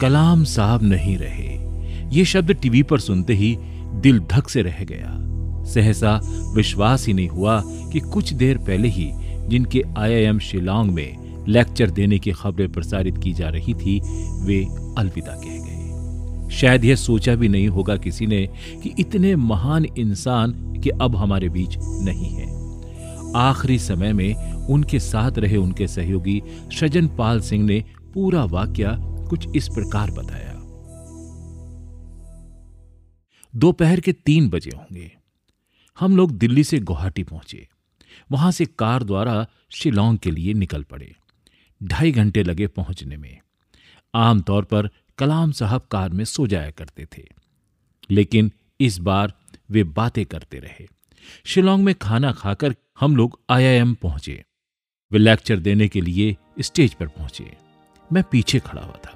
कलाम साहब नहीं रहे। ये शब्द टीवी पर सुनते ही दिल धक से रह गया। सहसा विश्वास ही नहीं हुआ कि कुछ देर पहले ही जिनके आईआईएम शिलांग में लेक्चर देने की खबरें प्रसारित की जा रही थी, वे अलविदा कह गए। शायद यह सोचा भी नहीं होगा किसी ने कि इतने महान इंसान के अब हमारे बीच नहीं है। आखिरी समय में उनके साथ रहे उनके सहयोगी सजन पाल सिंह ने पूरा वाक्य कुछ इस प्रकार बताया। दोपहर के तीन बजे होंगे। हम लोग दिल्ली से गुवाहाटी पहुँचे। वहाँ से कार द्वारा शिलोंग के लिए निकल पड़े। ढाई घंटे लगे पहुँचने में। आमतौर पर कलाम साहब कार में सो जाया करते थे। लेकिन इस बार वे बातें करते रहे। शिलोंग में खाना खाकर हम लोग आईआईएम पहुँचे। वे लेक्चर देने के लिए स्टेज पर पहुँचे। मैं पीछे खड़ा हुआ था।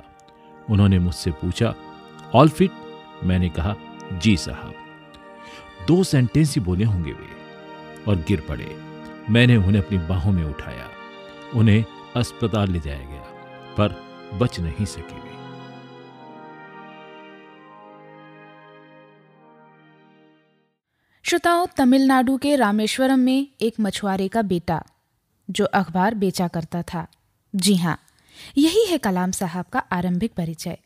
उन्होंने मुझसे पूछा ऑल फिट मैंने कहा, जी साहब। दो सेंटेंस ही बोले होंगे वे, और गिर पड़े। मैंने उन्हें अपनी बाहों में उठाया। उन्हें अस्पताल ले जाया गया, पर बच नहीं सके वे। श्रोताओं, तमिलनाडु के रामेश्वरम में एक मछुआरे का बेटा, जो अखबार बेचा करता था। जी हाँ यही है कलाम साहब का आरंभिक परिचय।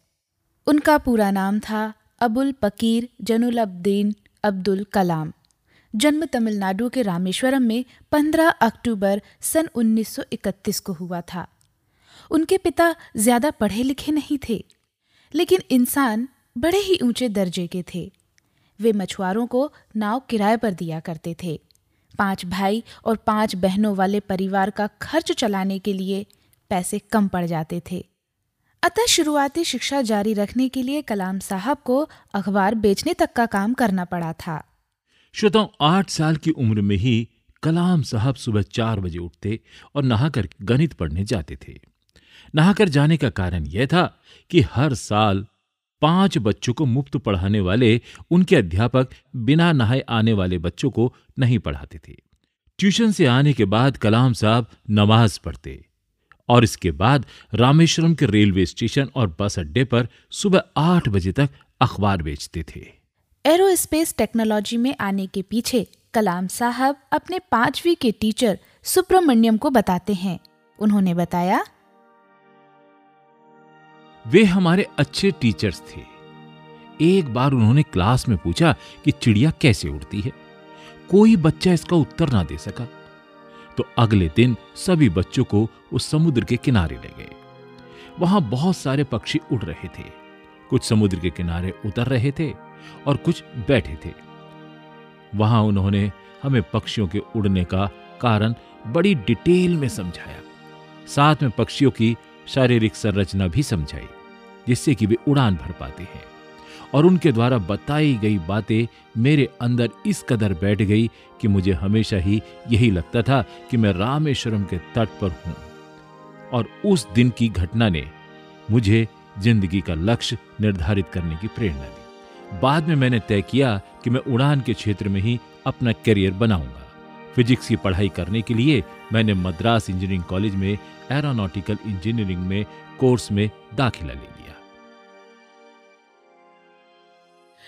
उनका पूरा नाम था अबुल पकीर जनुल अब्दीन अब्दुल कलाम। जन्म तमिलनाडु के रामेश्वरम में 15 अक्टूबर सन 1931 को हुआ था। उनके पिता ज़्यादा पढ़े लिखे नहीं थे, लेकिन इंसान बड़े ही ऊँचे दर्जे के थे। वे मछुआरों को नाव किराए पर दिया करते थे। पाँच भाई और पाँच बहनों वाले परिवार का खर्च चलाने के लिए पैसे कम पड़ जाते थे। अतः शुरुआती शिक्षा जारी रखने के लिए कलाम साहब को अखबार बेचने तक का काम करना पड़ा था। श्रोताओं, आठ साल की उम्र में ही कलाम साहब सुबह चार बजे उठते और नहाकर गणित पढ़ने जाते थे। नहाकर जाने का कारण यह था कि हर साल पाँच बच्चों को मुफ़्त पढ़ाने वाले उनके अध्यापक बिना नहाए आने वाले बच्चों को नहीं पढ़ाते थे। ट्यूशन से आने के बाद कलाम साहब नमाज़ पढ़ते। और इसके बाद रामेश्वरम के रेलवे स्टेशन और बस अड्डे पर सुबह आठ बजे तक अखबार बेचते थे। एरोस्पेस टेक्नोलॉजी में आने के पीछे कलाम साहब अपने पांचवी के टीचर सुब्रमण्यम को बताते हैं। उन्होंने बताया वे हमारे अच्छे टीचर्स थे। एक बार उन्होंने क्लास में पूछा कि चिड़िया कैसे उड़ती है। कोई बच्चा इसका उत्तर ना दे सका। तो अगले दिन सभी बच्चों को उस समुद्र के किनारे ले गए। वहाँ बहुत सारे पक्षी उड़ रहे थे। कुछ समुद्र के किनारे उतर रहे थे और कुछ बैठे थे। वहाँ उन्होंने हमें पक्षियों के उड़ने का कारण बड़ी डिटेल में समझाया। साथ में पक्षियों की शारीरिक संरचना भी समझाई, जिससे कि वे उड़ान भर पाते हैं। और उनके द्वारा बताई गई बातें मेरे अंदर इस कदर बैठ गई कि मुझे हमेशा ही यही लगता था कि मैं रामेश्वरम के तट पर हूँ। और उस दिन की घटना ने मुझे ज़िंदगी का लक्ष्य निर्धारित करने की प्रेरणा दी। बाद में मैंने तय किया कि मैं उड़ान के क्षेत्र में ही अपना करियर बनाऊँगा। फिजिक्स की पढ़ाई करने के लिए मैंने मद्रास इंजीनियरिंग कॉलेज में एरोनॉटिकल इंजीनियरिंग में कोर्स में दाखिला लिया।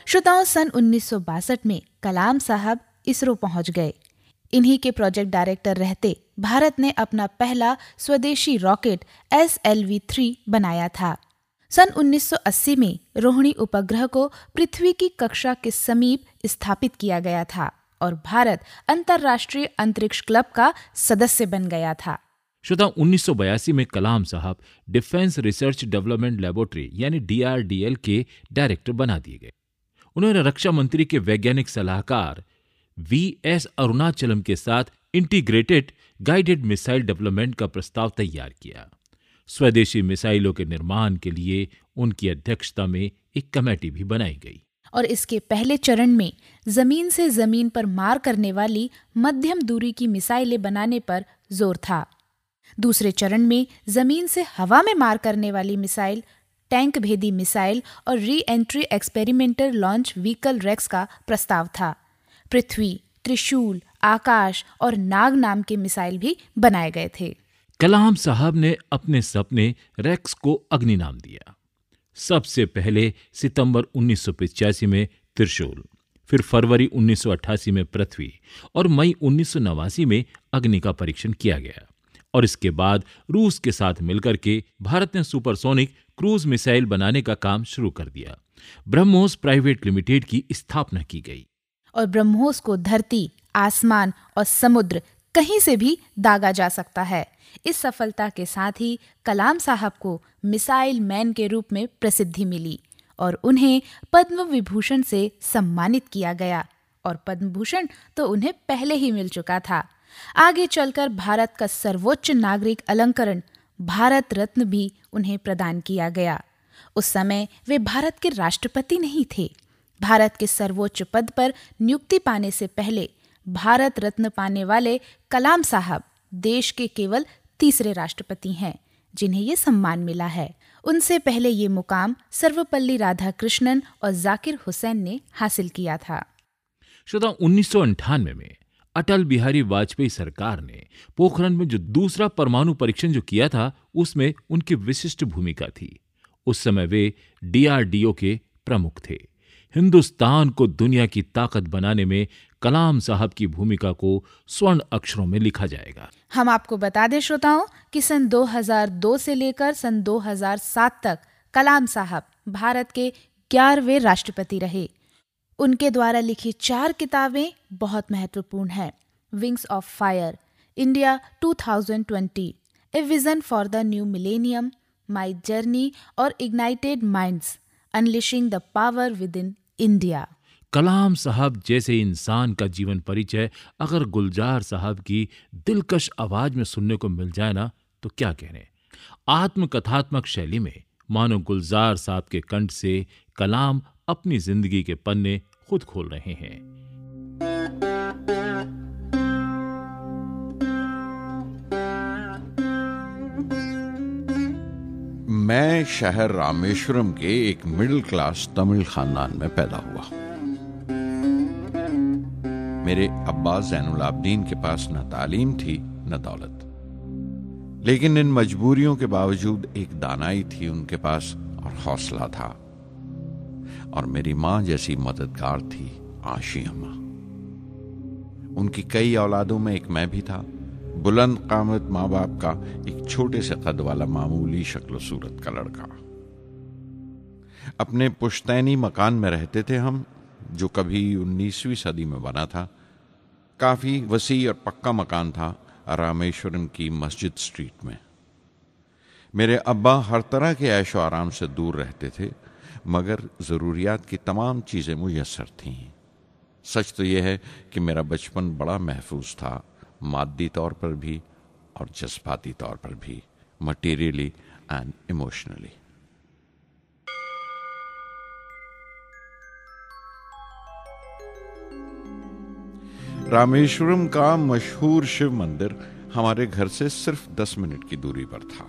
श्रोताओं, सन उन्नीस सौ बासठ में कलाम साहब इसरो पहुँच गए। इन्हीं के प्रोजेक्ट डायरेक्टर रहते भारत ने अपना पहला स्वदेशी rocket S L V three बनाया था। सन 1980 में रोहिणी उपग्रह को पृथ्वी की कक्षा के समीप स्थापित किया गया था और भारत अंतर्राष्ट्रीय अंतरिक्ष क्लब का सदस्य बन गया था। श्रोता उन्नीस में Kalam sahab defence research development laboratory यानी डीआरडीएल के डायरेक्टर बना दिए गए। उन्होंने रक्षा मंत्री के वैज्ञानिक सलाहकार वी एस अरुणाचलम के साथ इंटीग्रेटेड गाइडेड मिसाइल डेवलपमेंट का प्रस्ताव तैयार किया। स्वदेशी मिसाइलों के निर्माण के लिए उनकी अध्यक्षता में एक कमेटी भी बनाई गई। और इसके पहले चरण में ज़मीन से ज़मीन पर मार करने वाली मध्यम दूरी की मिसाइलें बनाने पर ज़ोर था। दूसरे चरण में ज़मीन से हवा में मार करने वाली मिसाइल टैंक भेदी मिसाइल और re entry experimental launch vehicle REX का प्रस्ताव था। पृथ्वी, त्रिशूल, आकाश और नाग नाम के मिसाइल भी बनाए गए थे। कलाम साहब ने अपने सपने रेक्स को अग्नि नाम दिया। सबसे पहले सितंबर उन्नीस में त्रिशूल, फिर फरवरी 1988 में पृथ्वी और मई उन्नीस सौ नवासी में अग्नि का परीक्षण किया गया। और इसके बाद रूस के साथ मिलकर के भारत ने सुपरसोनिक क्रूज मिसाइल बनाने का काम शुरू कर दिया। ब्रह्मोस प्राइवेट लिमिटेड की स्थापना की गई। और ब्रह्मोस को धरती, आसमान और समुद्र कहीं से भी दागा जा सकता है। इस सफलता के साथ ही कलाम साहब को मिसाइल मैन के रूप में प्रसिद्धि मिली और उन्हें पद्म विभूषण से सम्मानित किया गया। और पद्म भूषण तो उन्हें पहले ही मिल चुका था। आगे चलकर भारत का सर्वोच्च नागरिक अलंकरण भारत रत्न भी उन्हें प्रदान किया गया। उस समय वे भारत के राष्ट्रपति नहीं थे। भारत के सर्वोच्च पद पर नियुक्ति पाने से पहले भारत रत्न पाने वाले कलाम साहब देश के केवल तीसरे राष्ट्रपति हैं, जिन्हें ये सम्मान मिला है। उनसे पहले ये मुकाम सर्वपल्ली राधाकृष्णन और जाकिर हुसैन ने हासिल किया था। श्रोता उन्नीस में अटल बिहारी वाजपेयी सरकार ने पोखरण में जो दूसरा परमाणु परीक्षण जो किया था, उसमें उनकी विशिष्ट भूमिका थी। उस समय वे डीआरडीओ के प्रमुख थे। हिंदुस्तान को दुनिया की ताकत बनाने में कलाम साहब की भूमिका को स्वर्ण अक्षरों में लिखा जाएगा। हम आपको बता दें श्रोताओं कि सन 2002 से लेकर सन 2007 तक कलाम साहब भारत के ग्यारहवें राष्ट्रपति रहे। उनके द्वारा लिखी चार किताबें बहुत महत्वपूर्ण हैं। Wings of fire India 2020 a vision for the new millennium my journey और ignited minds unleashing the power within India Kalam साहब जैसे इंसान का जीवन परिचय अगर गुलजार साहब की दिलकश आवाज़ में सुनने को मिल जाए ना तो क्या कहने? आत्मकथात्मक शैली में मानो गुलजार साहब के कंठ से कलाम अपनी ज़िंदगी के पन्ने खुद खोल रहे हैं। मैं शहर रामेश्वरम के एक मिडिल क्लास तमिल खानदान में पैदा हुआ मेरे अब्बा जैनुल आबदीन के पास न तालीम थी, न दौलत। लेकिन इन मजबूरियों के बावजूद एक दानाई थी उनके पास और हौसला था। और मेरी माँ जैसी मददगार थी आशी अम्मा। उनकी कई औलादों में एक मैं भी था। बुलंद कामत माँ बाप का एक छोटे से कद वाला मामूली शक्ल सूरत का लड़का। अपने पुश्तैनी मकान में रहते थे हम, जो कभी उन्नीसवीं सदी में बना था। काफ़ी वसी और पक्का मकान था रामेश्वरम की मस्जिद स्ट्रीट में। मेरे अब्बा हर तरह के ऐशो आराम से दूर रहते थे मगर ज़रूरियात की तमाम चीज़ें मुयसर थीं। सच तो यह है कि मेरा बचपन बड़ा महफूज था, मादी तौर पर भी और जज्बाती तौर पर भी मटीरियली एंड इमोशनली रामेश्वरम का मशहूर शिव मंदिर हमारे घर से सिर्फ़ दस मिनट की दूरी पर था।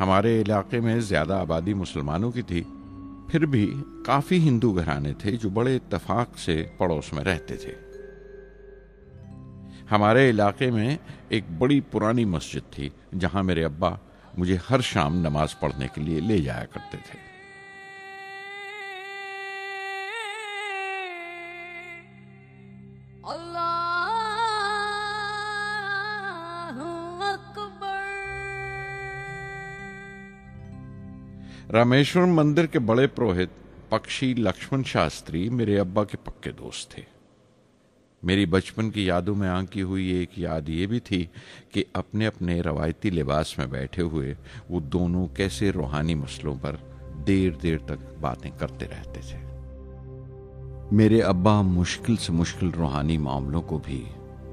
हमारे इलाके में ज़्यादा आबादी मुसलमानों की थी, फिर भी काफ़ी हिंदू घराने थे जो बड़े इतफाक से पड़ोस में रहते थे। हमारे इलाके में एक बड़ी पुरानी मस्जिद थी, जहाँ मेरे अब्बा मुझे हर शाम नमाज़ पढ़ने के लिए ले जाया करते थे। रामेश्वर मंदिर के बड़े पुरोहित पक्षी लक्ष्मण शास्त्री मेरे अब्बा के पक्के दोस्त थे। मेरी बचपन की यादों में आंकी हुई एक याद ये भी थी कि अपने अपने रवायती लिबास में बैठे हुए वो दोनों कैसे रूहानी मसलों पर देर देर तक बातें करते रहते थे। मेरे अब्बा मुश्किल से मुश्किल रूहानी मामलों को भी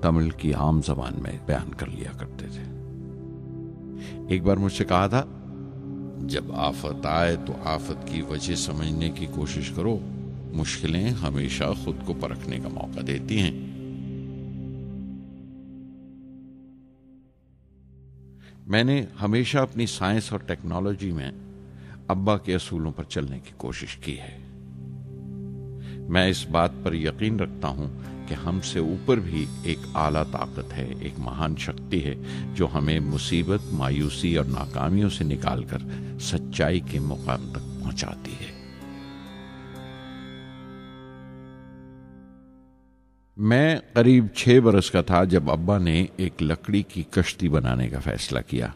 तमिल की आम जबान में बयान कर लिया करते थे। एक बार मुझसे कहा था जब आफत आए तो आफत की वजह समझने की कोशिश करो। मुश्किलें हमेशा खुद को परखने का मौका देती हैं। मैंने हमेशा अपनी साइंस और टेक्नोलॉजी में अब्बा के असूलों पर चलने की कोशिश की है। मैं इस बात पर यकीन रखता हूँ कि हमसे ऊपर भी एक आला ताकत है, एक महान शक्ति है, जो हमें मुसीबत, मायूसी और नाकामियों से निकालकर सच्चाई के मुकाम तक पहुंचाती है। मैं करीब छह बरस का था जब अब्बा ने एक लकड़ी की कश्ती बनाने का फैसला किया,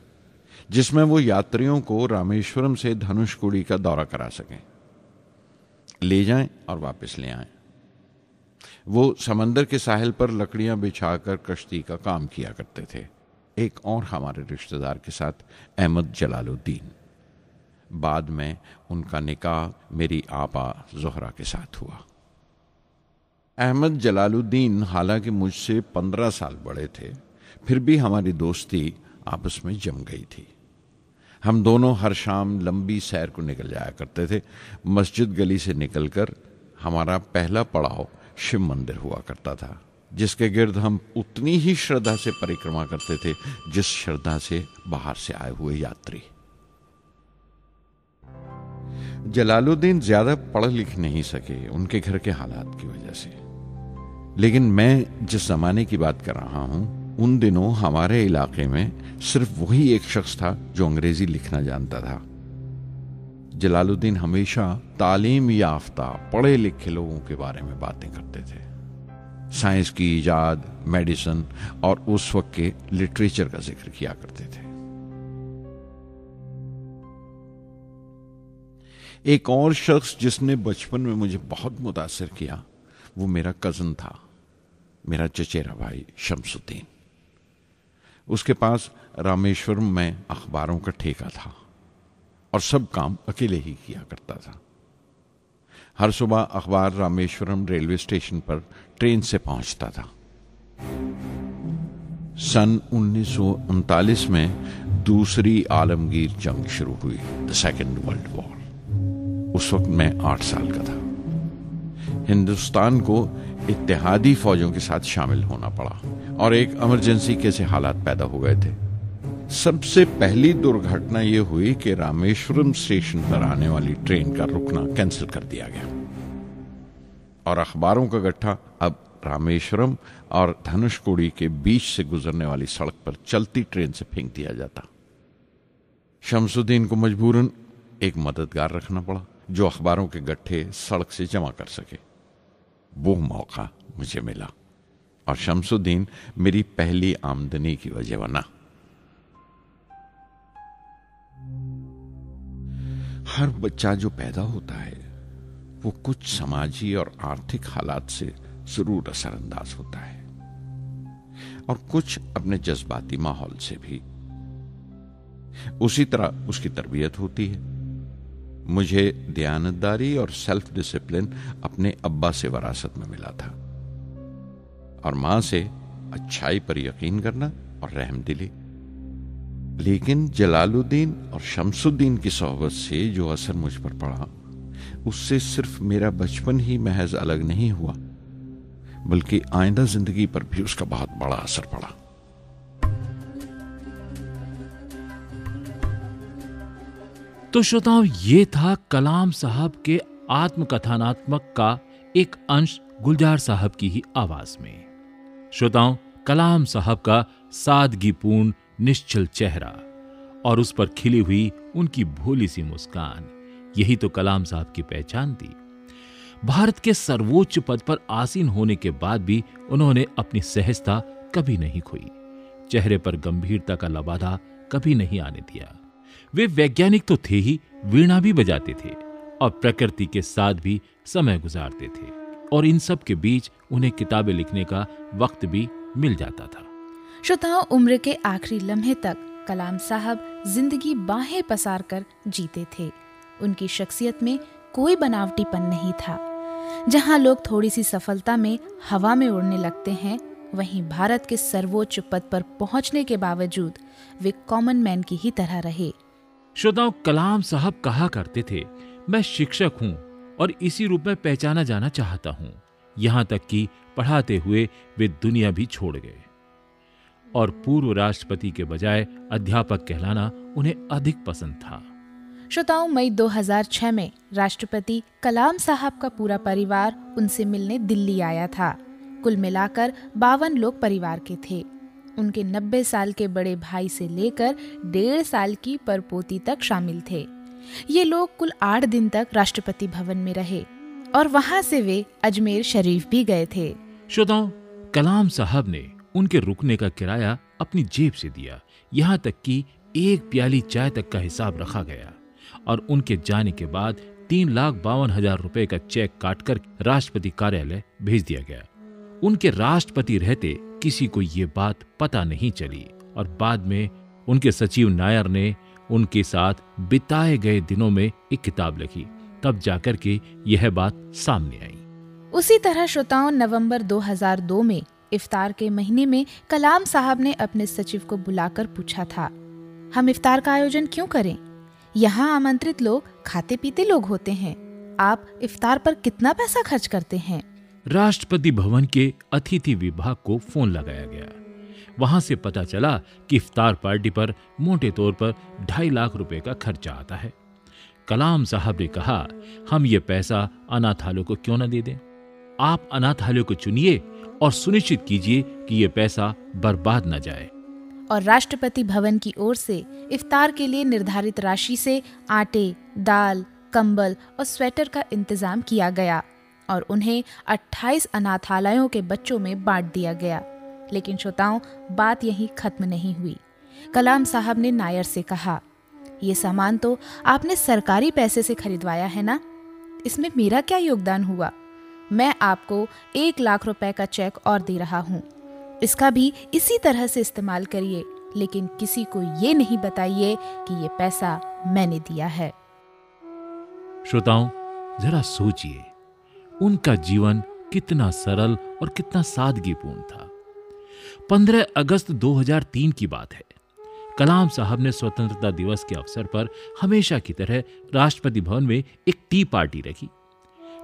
जिसमें वो यात्रियों को रामेश्वरम से धनुषकुड़ी का दौरा करा सकें। ले जाएँ और वापस ले आएँ। वो समंदर के साहिल पर लकड़ियाँ बिछाकर कश्ती का काम किया करते थे। एक और हमारे रिश्तेदार के साथ, अहमद जलालुद्दीन। बाद में उनका निकाह मेरी आपा जोहरा के साथ हुआ। अहमद जलालुद्दीन हालाँकि मुझसे पंद्रह साल बड़े थे, फिर भी हमारी दोस्ती आपस में जम गई थी। हम दोनों हर शाम लंबी सैर को निकल जाया करते थे। मस्जिद गली से निकलकर हमारा पहला पड़ाव शिव मंदिर हुआ करता था, जिसके गिर्द हम उतनी ही श्रद्धा से परिक्रमा करते थे, जिस श्रद्धा से बाहर से आए हुए यात्री। जलालुद्दीन ज़्यादा पढ़ लिख नहीं सके उनके घर के हालात की वजह से। लेकिन मैं जिस जमाने की बात कर रहा हूँ, उन दिनों हमारे इलाके में सिर्फ़ वही एक शख्स था जो अंग्रेज़ी लिखना जानता था। जलालुद्दीन हमेशा तालीम याफ्ता पढ़े लिखे लोगों के बारे में बातें करते थे। साइंस की ईजाद, मेडिसिन और उस वक्त के लिटरेचर का ज़िक्र किया करते थे। एक और शख्स जिसने बचपन में मुझे बहुत मुतासर किया, वो मेरा कज़न था, मेरा चचेरा भाई शमसुद्दीन। उसके पास रामेश्वरम में अखबारों का ठेका था। और सब काम अकेले ही किया करता था। हर सुबह अखबार रामेश्वरम रेलवे स्टेशन पर ट्रेन से पहुँचता था। सन उन्नीस में दूसरी आलमगीर जंग शुरू हुई द सेकेंड वर्ल्ड वॉर उस वक्त मैं आठ साल का था। हिंदुस्तान को इत्तेहादी फौजों के साथ शामिल होना पड़ा और एक इमरजेंसी कैसे हालात पैदा हो गए थे। सबसे पहली दुर्घटना यह हुई कि रामेश्वरम स्टेशन पर आने वाली ट्रेन का रुकना कैंसिल कर दिया गया। और अखबारों का गट्ठा अब रामेश्वरम और धनुषकोड़ी के बीच से गुजरने वाली सड़क पर चलती ट्रेन से फेंक दिया जाता। शमसुद्दीन को मजबूरन एक मददगार रखना पड़ा, जो अखबारों के गट्ठे सड़क से जमा कर सके। वो मौका मुझे मिला। और शमसुद्दीन मेरी पहली आमदनी की वजह बना। हर बच्चा जो पैदा होता है, वो कुछ समाजी और आर्थिक हालात से ज़रूर असरअंदाज होता है। और कुछ अपने जज्बाती माहौल से भी। उसी तरह उसकी तरबियत होती है। मुझे दयानतदारी और सेल्फ डिसिप्लिन अपने अब्बा से वरासत में मिला था। और माँ से अच्छाई पर यकीन करना और रहम दिली। लेकिन जलालुद्दीन और शमसुद्दीन की सोहबत से जो असर मुझ पर पड़ा, उससे सिर्फ़ मेरा बचपन ही महज अलग नहीं हुआ, बल्कि आइंदा ज़िंदगी पर भी उसका बहुत बड़ा असर पड़ा। तो श्रोताओं, ये था कलाम साहब के आत्मकथानात्मक का एक अंश गुलजार साहब की ही आवाज़ में। श्रोताओं, कलाम साहब का सादगीपूर्ण निश्चल चेहरा और उस पर खिली हुई उनकी भोली सी मुस्कान। यही तो कलाम साहब की पहचान थी। भारत के सर्वोच्च पद पर आसीन होने के बाद भी उन्होंने अपनी सहजता कभी नहीं खोई। चेहरे पर गंभीरता का लबादा कभी नहीं आने दिया। वे वैज्ञानिक तो थे ही, वीणा भी बजाते थे और प्रकृति के साथ भी समय गुजारते थे और इन सब के बीच उन्हें किताबें लिखने का वक्त भी मिल जाता था। श्रोताओं, उम्र के आखिरी लम्हे तक कलाम साहब ज़िंदगी बाहें पसार कर जीते थे। उनकी शख्सियत में कोई बनावटीपन नहीं था। जहाँ लोग थोड़ी सी सफलता में हवा में उड़ने लगते हैं, वहीं भारत के सर्वोच्च पद पर पहुँचने के बावजूद वे कॉमन मैन की ही तरह रहे। श्रोताओं, कलाम साहब कहा करते थे, मैं शिक्षक हूँ और इसी रूप में पहचाना जाना चाहता हूँ। यहाँ तक कि पढ़ाते हुए वे दुनिया भी छोड़ गए। और पूर्व राष्ट्रपति के बजाय अध्यापक कहलाना उन्हें अधिक पसंद था। श्रोताओं मई 2006 में राष्ट्रपति कलाम साहब का पूरा परिवार उनसे मिलने दिल्ली आया था। कुल मिलाकर बावन लोग परिवार के थे। उनके नब्बे साल के बड़े भाई से लेकर डेढ़ साल की परपोती तक शामिल थे। ये लोग कुल आठ दिन तक राष्ट्रपति भवन में रहे और वहाँ से वे अजमेर शरीफ भी गए थे। श्रोताओं कलाम साहब ने उनके रुकने का किराया अपनी जेब से दिया, यहाँ तक कि एक प्याली चाय तक का हिसाब रखा गया और उनके जाने के बाद तीन लाख बावन हज़ार रुपए का चेक काटकर राष्ट्रपति कार्यालय भेज दिया गया। उनके राष्ट्रपति रहते किसी को ये बात पता नहीं चली और बाद में उनके सचिव नायर ने उनके साथ बिताए गए दिनों में एक किताब लिखी, तब जाकर के यह बात सामने आई। उसी तरह श्रोताओं, नवंबर 2002 में इफ्तार के महीने में कलाम साहब ने अपने सचिव को बुलाकर पूछा था, हम इफ्तार का आयोजन क्यों करें? यहाँ आमंत्रित लोग खाते पीते लोग होते हैं। आप इफ्तार पर कितना पैसा खर्च करते हैं? राष्ट्रपति भवन के अतिथि विभाग को फ़ोन लगाया गया। वहाँ से पता चला कि इफ्तार पार्टी पर मोटे तौर पर ढाई लाख रुपए का खर्चा आता है। कलाम साहब ने कहा, हम ये पैसा अनाथालयों को क्यों न दे दें? आप अनाथालयों को चुनिए और सुनिश्चित कीजिए कि ये पैसा बर्बाद न जाए। और राष्ट्रपति भवन की ओर से इफ्तार के लिए निर्धारित राशि से आटे, दाल, कंबल और स्वेटर का इंतज़ाम किया गया और उन्हें 28 अनाथालयों के बच्चों में बांट दिया गया। लेकिन श्रोताओं, बात यहीं खत्म नहीं हुई। कलाम साहब ने नायर से कहा, ये सामान तो आपने सरकारी पैसे से खरीदवाया है ना? इसमें मेरा क्या योगदान हुआ? मैं आपको एक लाख रुपए का चेक और दे रहा हूँ। इसका भी इसी तरह से इस्तेमाल करिए, लेकिन किसी को ये नहीं बताइए कि ये पैसा मैंने दिया है। श्रोताओं, जरा सोचिए, उनका जीवन कितना सरल और कितना सादगीपूर्ण था। 15 अगस्त 2003 की बात है। कलाम साहब ने स्वतंत्रता दिवस के अवसर पर हमेशा की तरह राष्ट्रपति भवन में एक टी पार्टी रखी।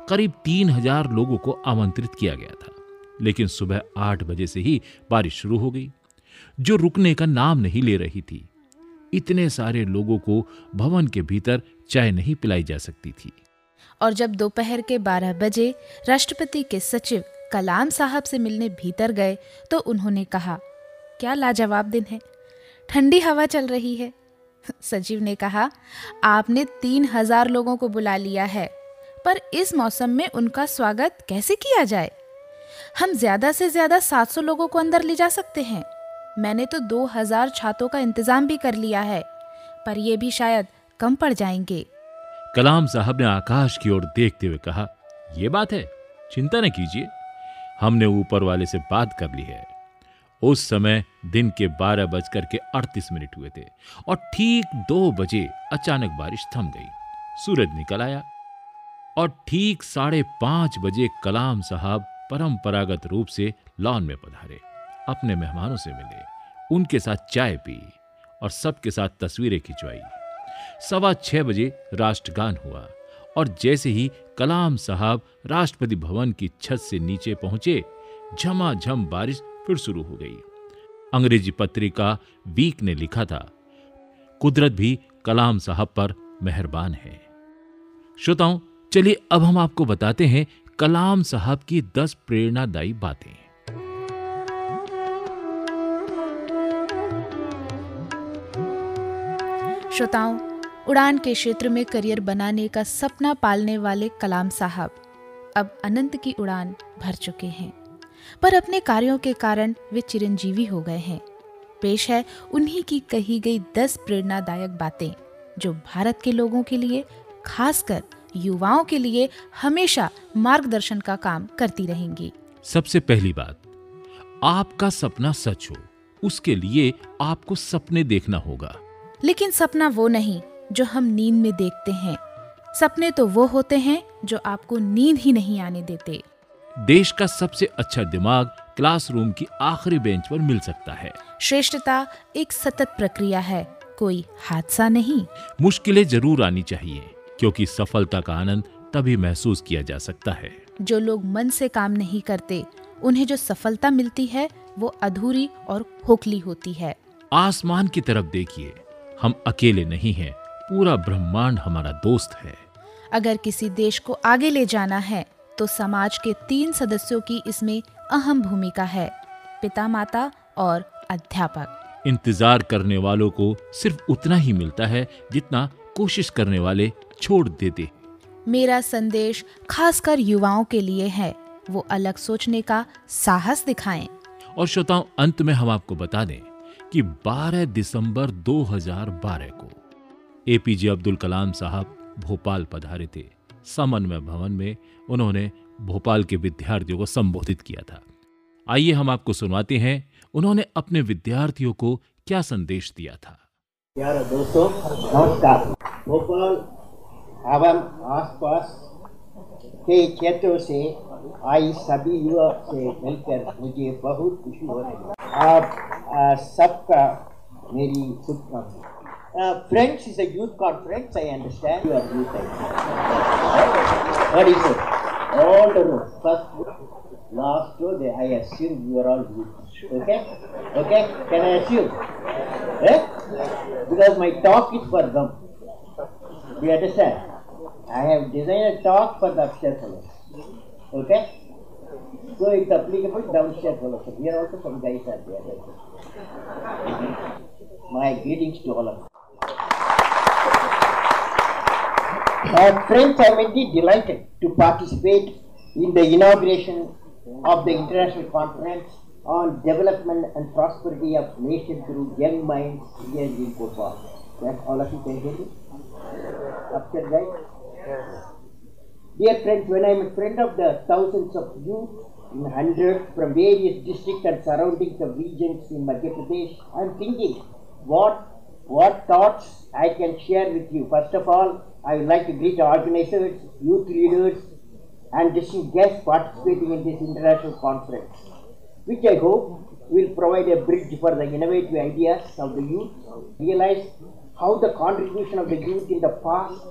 करीब तीन हज़ार लोगों को आमंत्रित किया गया था। लेकिन सुबह आठ बजे से ही बारिश शुरू हो गई, जो रुकने का नाम नहीं ले रही थी। इतने सारे लोगों को भवन के भीतर चाय नहीं पिलाई जा सकती थी। और जब दोपहर के 12 बजे राष्ट्रपति के सचिव कलाम साहब से मिलने भीतर गए तो उन्होंने कहा, क्या लाजवाब दिन है। ठंडी हवा चल रही है। सचिव ने कहा, आपने तीन हज़ार लोगों को बुला लिया है। पर इस मौसम में उनका स्वागत कैसे किया जाए? हम ज़्यादा से ज़्यादा 700 लोगों को अंदर ले जा सकते हैं। मैंने तो 2000 छातों का इंतज़ाम भी कर लिया है, पर ये भी शायद कम पड़ जाएँगे। कलाम साहब ने आकाश की ओर देखते हुए कहा यह बात है, चिंता न कीजिए। हमने ऊपर वाले से बात कर ली है। उस समय दिन के बारह बजकर के अड़तीस मिनट हुए थे और ठीक दो बजे अचानक बारिश थम गई। सूरज निकल आया और ठीक साढ़े पाँच बजे कलाम साहब परंपरागत रूप से लॉन में पधारे। अपने मेहमानों से मिले, उनके साथ चाय पी और सबके साथ तस्वीरें खिंचवाई। सवा छह बजे राष्ट्रगान हुआ और जैसे ही कलाम साहब राष्ट्रपति भवन की छत से नीचे पहुँचे, झमाझम बारिश फिर शुरू हो गई। अंग्रेज़ी पत्रिका वीक ने लिखा था, कुदरत भी कलाम साहब पर मेहरबान है। श्रोताओं चलिए अब हम आपको बताते हैं कलाम साहब की दस प्रेरणादायी बातें। श्रोताओं, उड़ान के क्षेत्र में करियर बनाने का सपना पालने वाले कलाम साहब अब अनंत की उड़ान भर चुके हैं। पर अपने कार्यों के कारण वे चिरंजीवी हो गए हैं। पेश है उन्हीं की कही गई दस प्रेरणादायक बातें, जो भारत के लोगों के लिए खासकर युवाओं के लिए हमेशा मार्गदर्शन का काम करती रहेंगी। सबसे पहली बात आपका सपना सच हो उसके लिए आपको सपने देखना होगा। लेकिन सपना वो नहीं जो हम नींद में देखते हैं। सपने तो वो होते हैं जो आपको नींद ही नहीं आने देते। देश का सबसे अच्छा दिमाग क्लासरूम की आखिरी बेंच पर मिल सकता है। श्रेष्ठता एक सतत प्रक्रिया है कोई हादसा नहीं। मुश्किलें ज़रूर आनी चाहिए। क्योंकि सफलता का आनंद तभी महसूस किया जा सकता है। जो लोग मन से काम नहीं करते उन्हें जो सफलता मिलती है वो अधूरी और खोखली होती है। आसमान की तरफ़ देखिए हम अकेले नहीं हैं पूरा ब्रह्मांड हमारा दोस्त है। अगर किसी देश को आगे ले जाना है तो समाज के तीन सदस्यों की इसमें अहम भूमिका है पिता माता और अध्यापक। इंतज़ार करने वालों को सिर्फ़ उतना ही मिलता है जितना कोशिश करने वाले छोड़ देते। मेरा संदेश खासकर युवाओं के लिए है। वो अलग सोचने का साहस दिखाएँ। और श्रोताओं अंत में हम आपको बता दें कि 12 दिसंबर 2012 को एपीजे अब्दुल कलाम साहब भोपाल पधारे थे। समन्वय भवन में उन्होंने भोपाल के विद्यार्थियों को संबोधित किया था। आइए हम आपको सुनवाते हैं उन्होंने अपने विद्यार्थियों को क्या संदेश दिया था। प्यारे दोस्तों नमस्कार। भोपाल एवं आसपास के क्षेत्रों से आई सभी युवा से मिलकर मुझे बहुत खुशी हो रही है आप सबका मेरी शुभकामनाएं friends is a youth conference I understand you are youth what is it all the first last row they, I assume you are all youth. Okay? Okay? Can I assume? Eh? Because my talk is for them. Do you understand? I have designed a talk for the upstairs. Okay? So it's applicable downstairs fellows. Here also some guys are there. My greetings to all of you. Uh, friends, I am indeed delighted to participate in the inauguration of the International Conference on Development and Prosperity of Nations through Young Minds here in Bhopal. That all of you can hear me? Right? Dear friends, when I am a friend of the thousands of you in hundreds from various districts and surroundings of regions in Madhya Pradesh, I am thinking what what thoughts I can share with you. First of all, I would like to greet the organizers, youth leaders, and distinct guests participating in this international conference, which I hope will provide a bridge for the innovative ideas of the youth, realize how the contribution of the youth in the past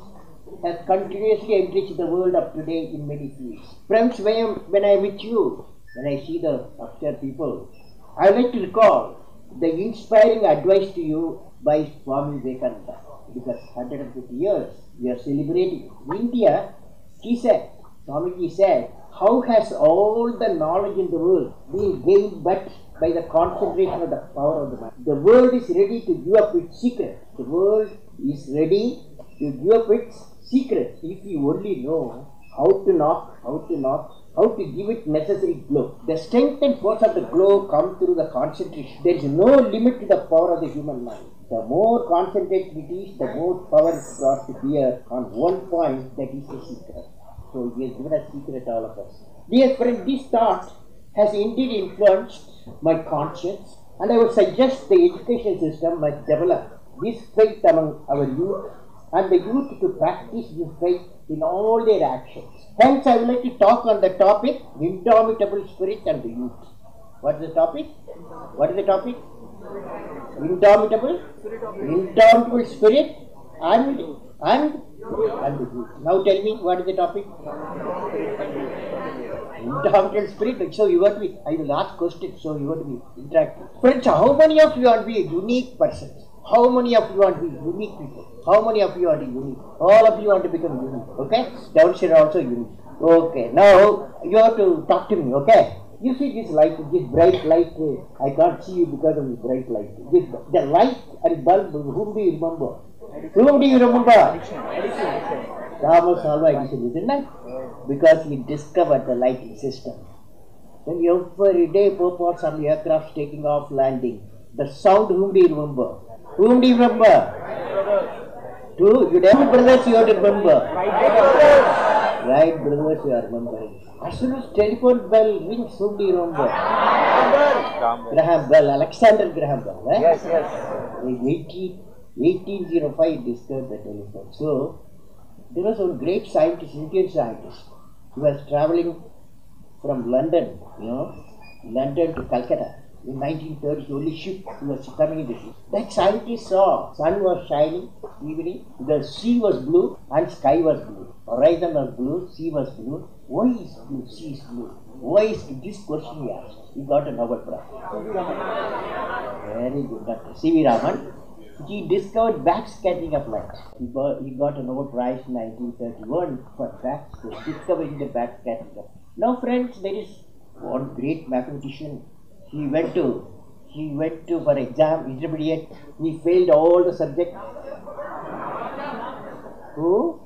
has continuously enriched the world of today in many fields. Friends, when, I'm, when I'm with you, when I see the upstairs people, I like to recall the inspiring advice to you by Swami Vivekananda. Because 150 years we are celebrating. In India, he said, Swamiji said, how has all the knowledge in the world been gained but by the concentration of the power of the mind? The world is ready to give up its secret. The world is ready to give up its secret if you only know how to knock, how to knock, how to give it necessary glow. The strength and force of the glow come through the concentration. There is no limit to the power of the human mind. The more concentrated it is, the more power is brought to bear on one point that is the secret. So he has given a secret to all of us. Dear friend, this thought has indeed influenced my conscience and I would suggest the education system must develop this faith among our youth and the youth to practice this faith in all their actions. Hence, I would like to talk on the topic indomitable spirit and the youth. What is the topic? What is the topic? Indomitable, indomitable spirit and and and the youth. Now tell me what is the topic? Indomitable spirit. So you want to be. I will ask questions. So you want to be interactive. Friends, how many of you want to be unique persons? How many of you want to be unique people? How many of you are to be unique? All of you want to become unique. Okay? Downstairs also unique. Okay. Now you have to talk to me. Okay? You see this light, this bright light. uh, I can't see you because of the bright light. This, the light and bulb. Whom do you remember? Whom do you remember? Thomas Alva Edison, isn't it? Because he discovered the lighting system. Then every day, purports on the aircraft taking off, landing. The sound, whom do you remember? Whom do you remember? Two, you two brothers you have to remember. Right brothers you are remembering. As soon as telephone bell rings, whom do you remember? Graham Bell, Alexander Graham Bell. Eh? Yes, yes. In 18, 1805 discovered the telephone. So, there was one great scientist, Indian scientist, who was traveling from London, you know, London to Calcutta. In 1930, only ship was coming in the ship. That scientist saw sun was shining, evening, the sea was blue and sky was blue. Horizon was blue, sea was blue. Why is blue, sea is blue? Why is this question he asked? He got a Nobel Prize. Very good, Dr. C.V. Raman. He discovered backscattering of light. He got, he got a Nobel Prize in 1931 for back, discovering the backscattering of Now, friends, there is one great mathematician. He went to he went to for exam intermediate. He failed all the subjects. Who?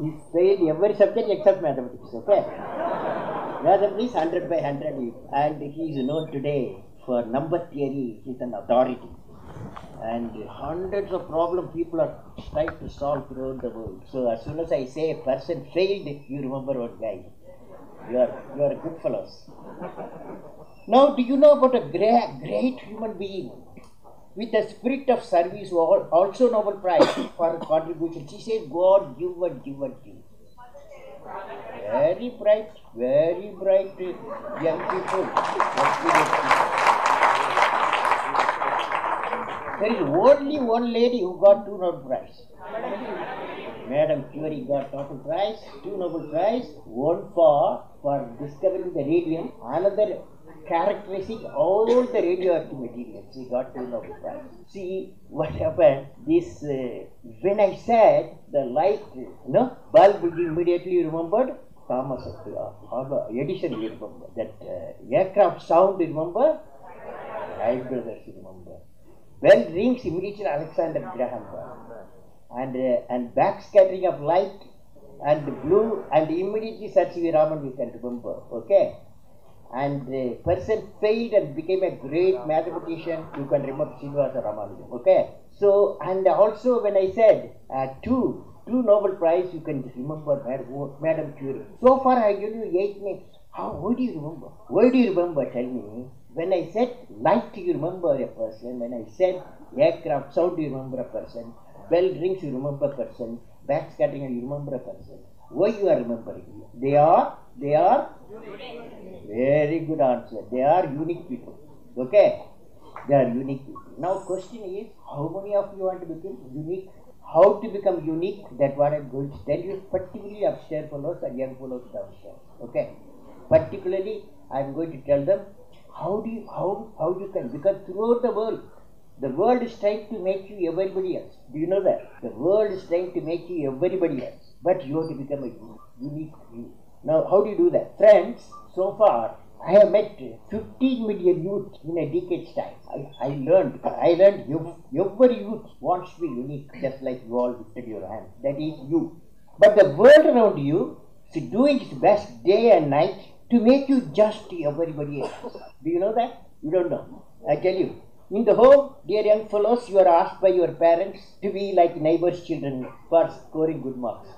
He failed every subject except mathematics. Okay. Mathematics 100 by 100, and he is known today for number theory. He is an authority and hundreds of problems people are trying to solve throughout the world. So as soon as I say a person failed, you remember what guy. You are you are good fellows. Now, do you know about a great, great human being with a spirit of service, also Nobel Prize for contribution? She said, God give and give and give. Very bright, very bright uh, young people. People. There is only one lady who got two Nobel Prize. Madam Curie got Nobel Prize, two Nobel Prize, one for for discovering the radium, another characterizing all the radioactive materials. She got two Nobel Prize. See what happened? This uh, when I said the light, you know, bulb immediately remembered. Thomas uh, Edison, you remember that uh, aircraft sound, remember? Wright brothers, remember? Bell rings immediately Alexander Graham Bell. And, uh, and backscattering of light and blue and immediately C.V. Raman we can remember. Okay? And the person failed and became a great mathematician. You can remember Srinivasa Ramanujan. Okay? So, and also when I said uh, two, two Nobel Prize, you can remember Mad- Madam Curie. So far I give you eight names. How, why do you remember? Why do you remember? Tell me. When I said light, you remember a person. When I said aircraft sound, you remember a person. Bell rings, you remember a person. Backscattering, you remember a person. Why you are remembering? They are, they are very good answer. They are unique people. Okay? They are unique people. Now question is, how many of you want to become unique? How to become unique? That what I'm going to tell you, particularly upstairs fellows and young fellows downstairs. Okay? Particularly, I'm going to tell them how do you how how you can because throughout the world, the world is trying to make you everybody else. Do you know that? The world is trying to make you everybody else, but you have to become a unique you. Now, how do you do that? Friends, so far I have met 15 million youth in a decade's time. I, I learned, I learned ev- every youth wants to be unique, just like you all lifted your hand. That is you. But the world around you is doing its best day and night to make you just everybody else. Do you know that? You don't know. I tell you. In the home, dear young fellows, you are asked by your parents to be like neighbors' children for scoring good marks.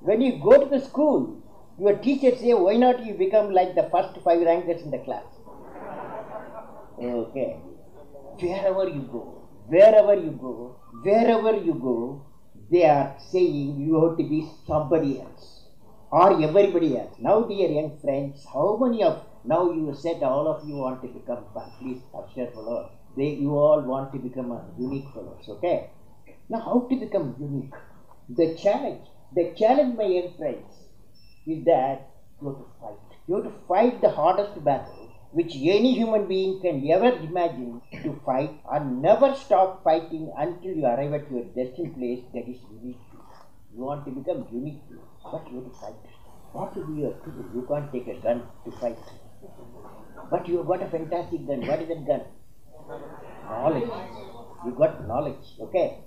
When you go to the school, your teachers say, why not you become like the first five rankers in the class? Okay. Wherever you go, wherever you go, wherever you go, they are saying you have to be somebody else or everybody else. Now, dear young friends, how many of now you said all of you want to become please upstairs fellows. They you all want to become a unique fellows, okay? Now, how to become unique? The challenge, the challenge, my young friends, is that you have to fight. You have to fight the hardest battle which any human being can ever imagine to fight and never stop fighting until you arrive at your destined place that is unique. you. You want to become unique, to you, but you have to fight. What to be your tool? You can't take a gun to fight. But you have got a fantastic gun. What is that gun? Knowledge. You got knowledge. Okay?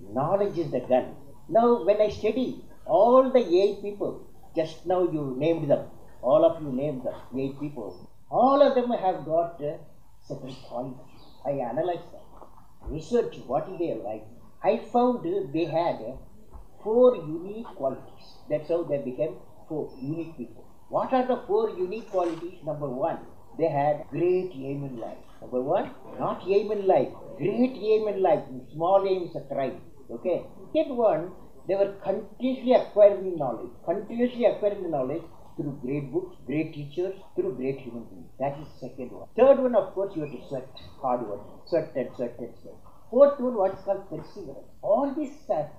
Knowledge is the gun. Now, when I study all the eight people, just now you named them, all of you named them, eight people, all of them have got uh, certain qualities. I analyzed them, researched what is their life. I found uh, they had uh, four unique qualities. That's how they became four unique people. What are the four unique qualities? Number one, they had great aim in life. Number one, not aim in life, great aim in life. Small aim is a crime. Okay. Second one, they were continuously acquiring knowledge, continuously acquiring knowledge through great books, great teachers, through great human beings. That is second one. Third one, of course, you have to sweat, hard work, sweat and sweat and sweat. Fourth one, what's called perseverance. All these,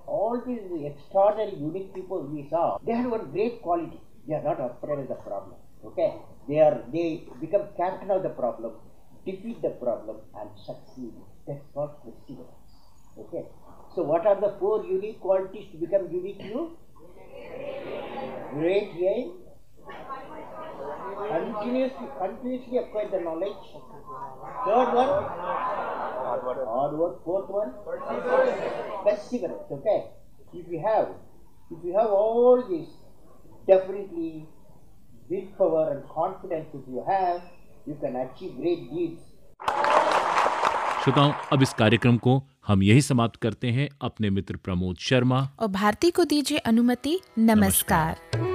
all these extraordinary, unique people we saw, they had one great quality. They are not afraid of the problem. Okay, they are they become captain of the problem, defeat the problem, and succeed. That's called perseverance. Okay. So, what are the four unique qualities to become unique? You great hearing, continuously, continuously acquire the knowledge. Third one, hard work. Fourth one, perseverance. Okay, if you have, if you have all these, definitely willpower and confidence. If you have, you can achieve great deeds. श्रोताओं अब इस कार्यक्रम को हम यही समाप्त करते हैं अपने मित्र प्रमोद शर्मा और भारती को दीजिए अनुमति नमस्कार, नमस्कार।